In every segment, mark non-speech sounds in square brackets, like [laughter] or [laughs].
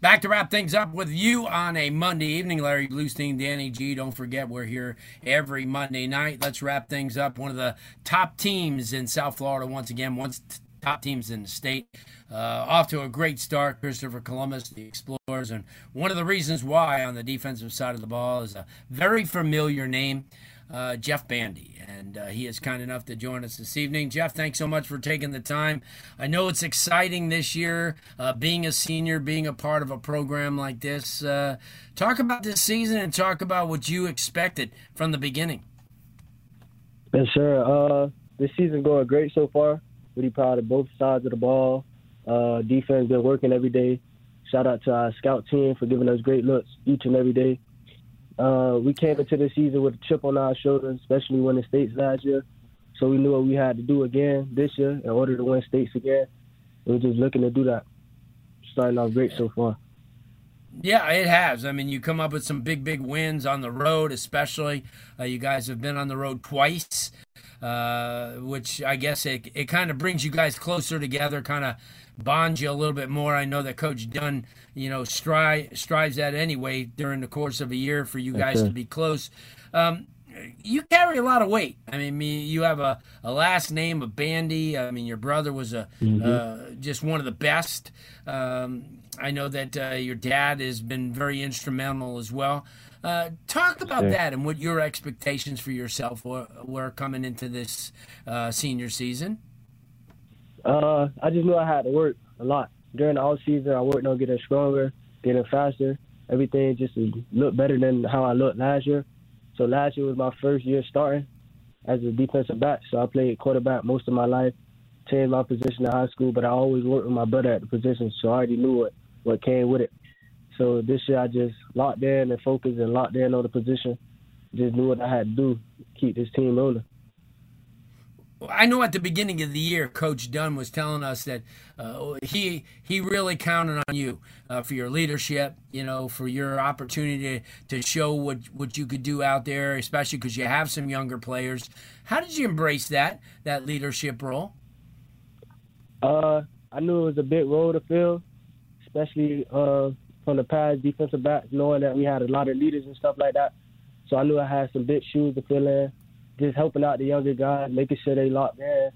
Back to wrap things up with you on a Monday evening. Larry Blustein, Danny G. Don't forget, we're here every Monday night. Let's wrap things up. One of the top teams in South Florida, once again, one top teams in the state. Uh, off to a great start, Christopher Columbus, the Explorers. And one of the reasons why on the defensive side of the ball is a very familiar name uh, Jeff Bandy. And uh, he is kind enough to join us this evening. Jeff, thanks so much for taking the time. I know it's exciting this year, uh, being a senior, being a part of a program like this. Uh, talk about this season and talk about what you expected from the beginning. Yes, sir. Uh, this season going great so far. Really proud of both sides of the ball. Uh, defense been working every day. Shout out to our scout team for giving us great looks each and every day. Uh, we came into the season with a chip on our shoulder, especially winning states last year. So we knew what we had to do again this year in order to win states again. We are just looking to do that. Starting off great so far. Yeah, it has. I mean, you come up with some big, big wins on the road, especially. Uh, you guys have been on the road twice, uh, which I guess it, it kind of brings you guys closer together, kind of bonds you a little bit more. I know that Coach Dunn, you know, stri- strives that anyway during the course of a year for you guys to be close. Um, you carry a lot of weight. I mean, you have a, a last name of Bandy. I mean, your brother was a mm-hmm. uh, just one of the best. Um, I know that uh, your dad has been very instrumental as well. Uh, talk about sure. that and what your expectations for yourself were, were coming into this uh, senior season. Uh, I just knew I had to work a lot during the off season. I worked on getting stronger, getting faster, everything just to look better than how I looked last year. So last year was my first year starting as a defensive back. So I played quarterback most of my life, changed my position in high school, but I always worked with my brother at the position, so I already knew what what came with it. So this year I just locked in and focused and locked in on the position. Just knew what I had to do, keep this team rolling. I know at the beginning of the year, Coach Dunn was telling us that uh, he he really counted on you uh, for your leadership, you know, for your opportunity to, show what what you could do out there, especially because you have some younger players. How did you embrace that that leadership role? Uh, I knew it was a big role to fill, especially uh, from the past defensive backs, knowing that we had a lot of leaders and stuff like that. So I knew I had some big shoes to fill in just helping out the younger guys, making sure they locked in,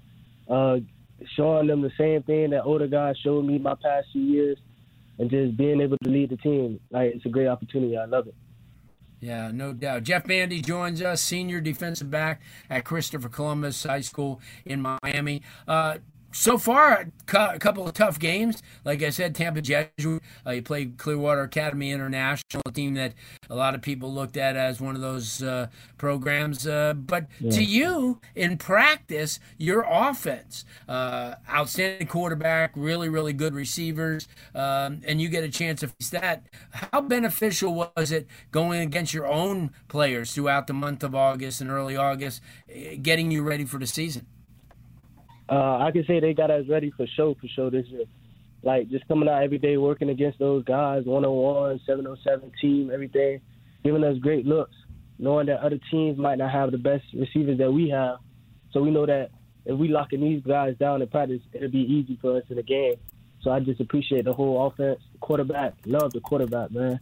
uh, showing them the same thing that older guys showed me my past few years, and just being able to lead the team. Like it's a great opportunity. I love it. Yeah, no doubt. Jeff Bandy joins us, senior defensive back at Christopher Columbus High School in Miami. Uh, so far, a couple of tough games. Like I said, Tampa Jesuit. Uh, you played Clearwater Academy International, a team that a lot of people looked at as one of those uh, programs. Uh, but yeah. to you, in practice, your offense, uh, outstanding quarterback, really, really good receivers, um, and you get a chance to face that. How beneficial was it going against your own players throughout the month of August and early August, eh, getting you ready for the season? Uh, I can say they got us ready for show for show this year. Like just coming out every day working against those guys, one on one, seven on seven team, everything, giving us great looks, knowing that other teams might not have the best receivers that we have. So we know that if we locking these guys down in practice, it'll be easy for us in the game. So I just appreciate the whole offense, quarterback, love the quarterback, man.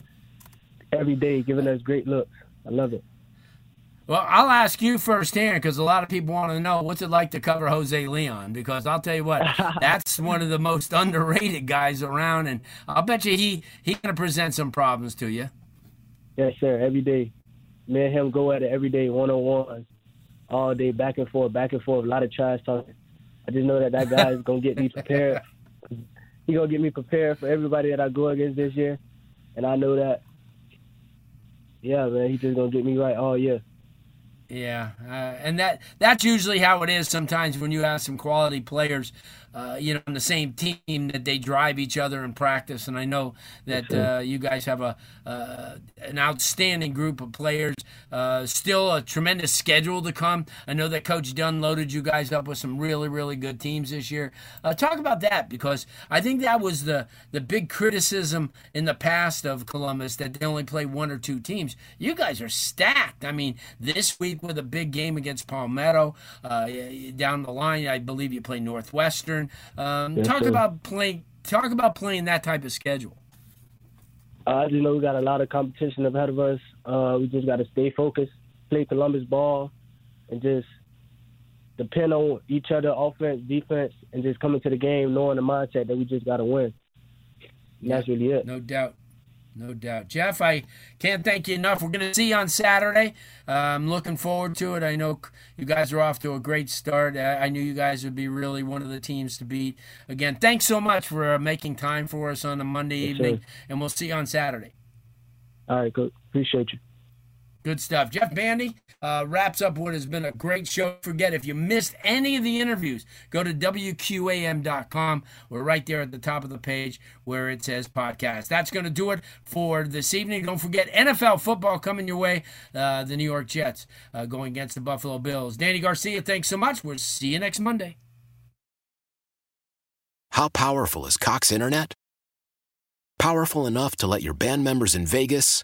Every day giving us great looks. I love it. Well, I'll ask you firsthand because a lot of people want to know what's it like to cover Jose Leon. Because I'll tell you what, [laughs] that's one of the most underrated guys around, and I'll bet you he he gonna present some problems to you. Yes, sir. Every day, me and him go at it every day, one on one. all day, back and forth, back and forth, a lot of trash talking. I just know that that guy is gonna get me prepared. He gonna get me prepared for everybody that I go against this year, and I know that. Yeah, man, he's just gonna get me right all year. Yeah, uh, and that that's usually how it is. Sometimes when you have some quality players, uh, you know, on the same team, that they drive each other in practice. And I know that uh, you guys have a uh, an outstanding group of players. Uh, still a tremendous schedule to come. I know that Coach Dunn loaded you guys up with some really really good teams this year. Uh, talk about that because I think that was the the big criticism in the past of Columbus that they only play one or two teams. You guys are stacked. I mean, this week with a big game against Palmetto. Uh, down the line, I believe you play Northwestern. Um, yes, talk sir. about playing. Talk about playing that type of schedule. Uh, I just know we got a lot of competition ahead of us. Uh, we just got to stay focused, play Columbus ball, and just depend on each other, offense, defense, and just come into the game knowing the mindset that we just got to win. And that's really it. No doubt. No doubt. Jeff, I can't thank you enough. We're going to see you on Saturday. Uh, I'm looking forward to it. I know you guys are off to a great start. I knew you guys would be really one of the teams to beat. Again, thanks so much for uh, making time for us on a Monday yes, evening, sir. and we'll see you on Saturday. All right, good. Appreciate you. Good stuff. Jeff Bandy uh, wraps up what has been a great show. Forget if you missed any of the interviews, go to WQAM.com. We're right there at the top of the page where it says podcast. That's going to do it for this evening. Don't forget NFL football coming your way. Uh, the New York Jets uh, going against the Buffalo Bills. Danny Garcia, thanks so much. We'll see you next Monday. How powerful is Cox Internet? Powerful enough to let your band members in Vegas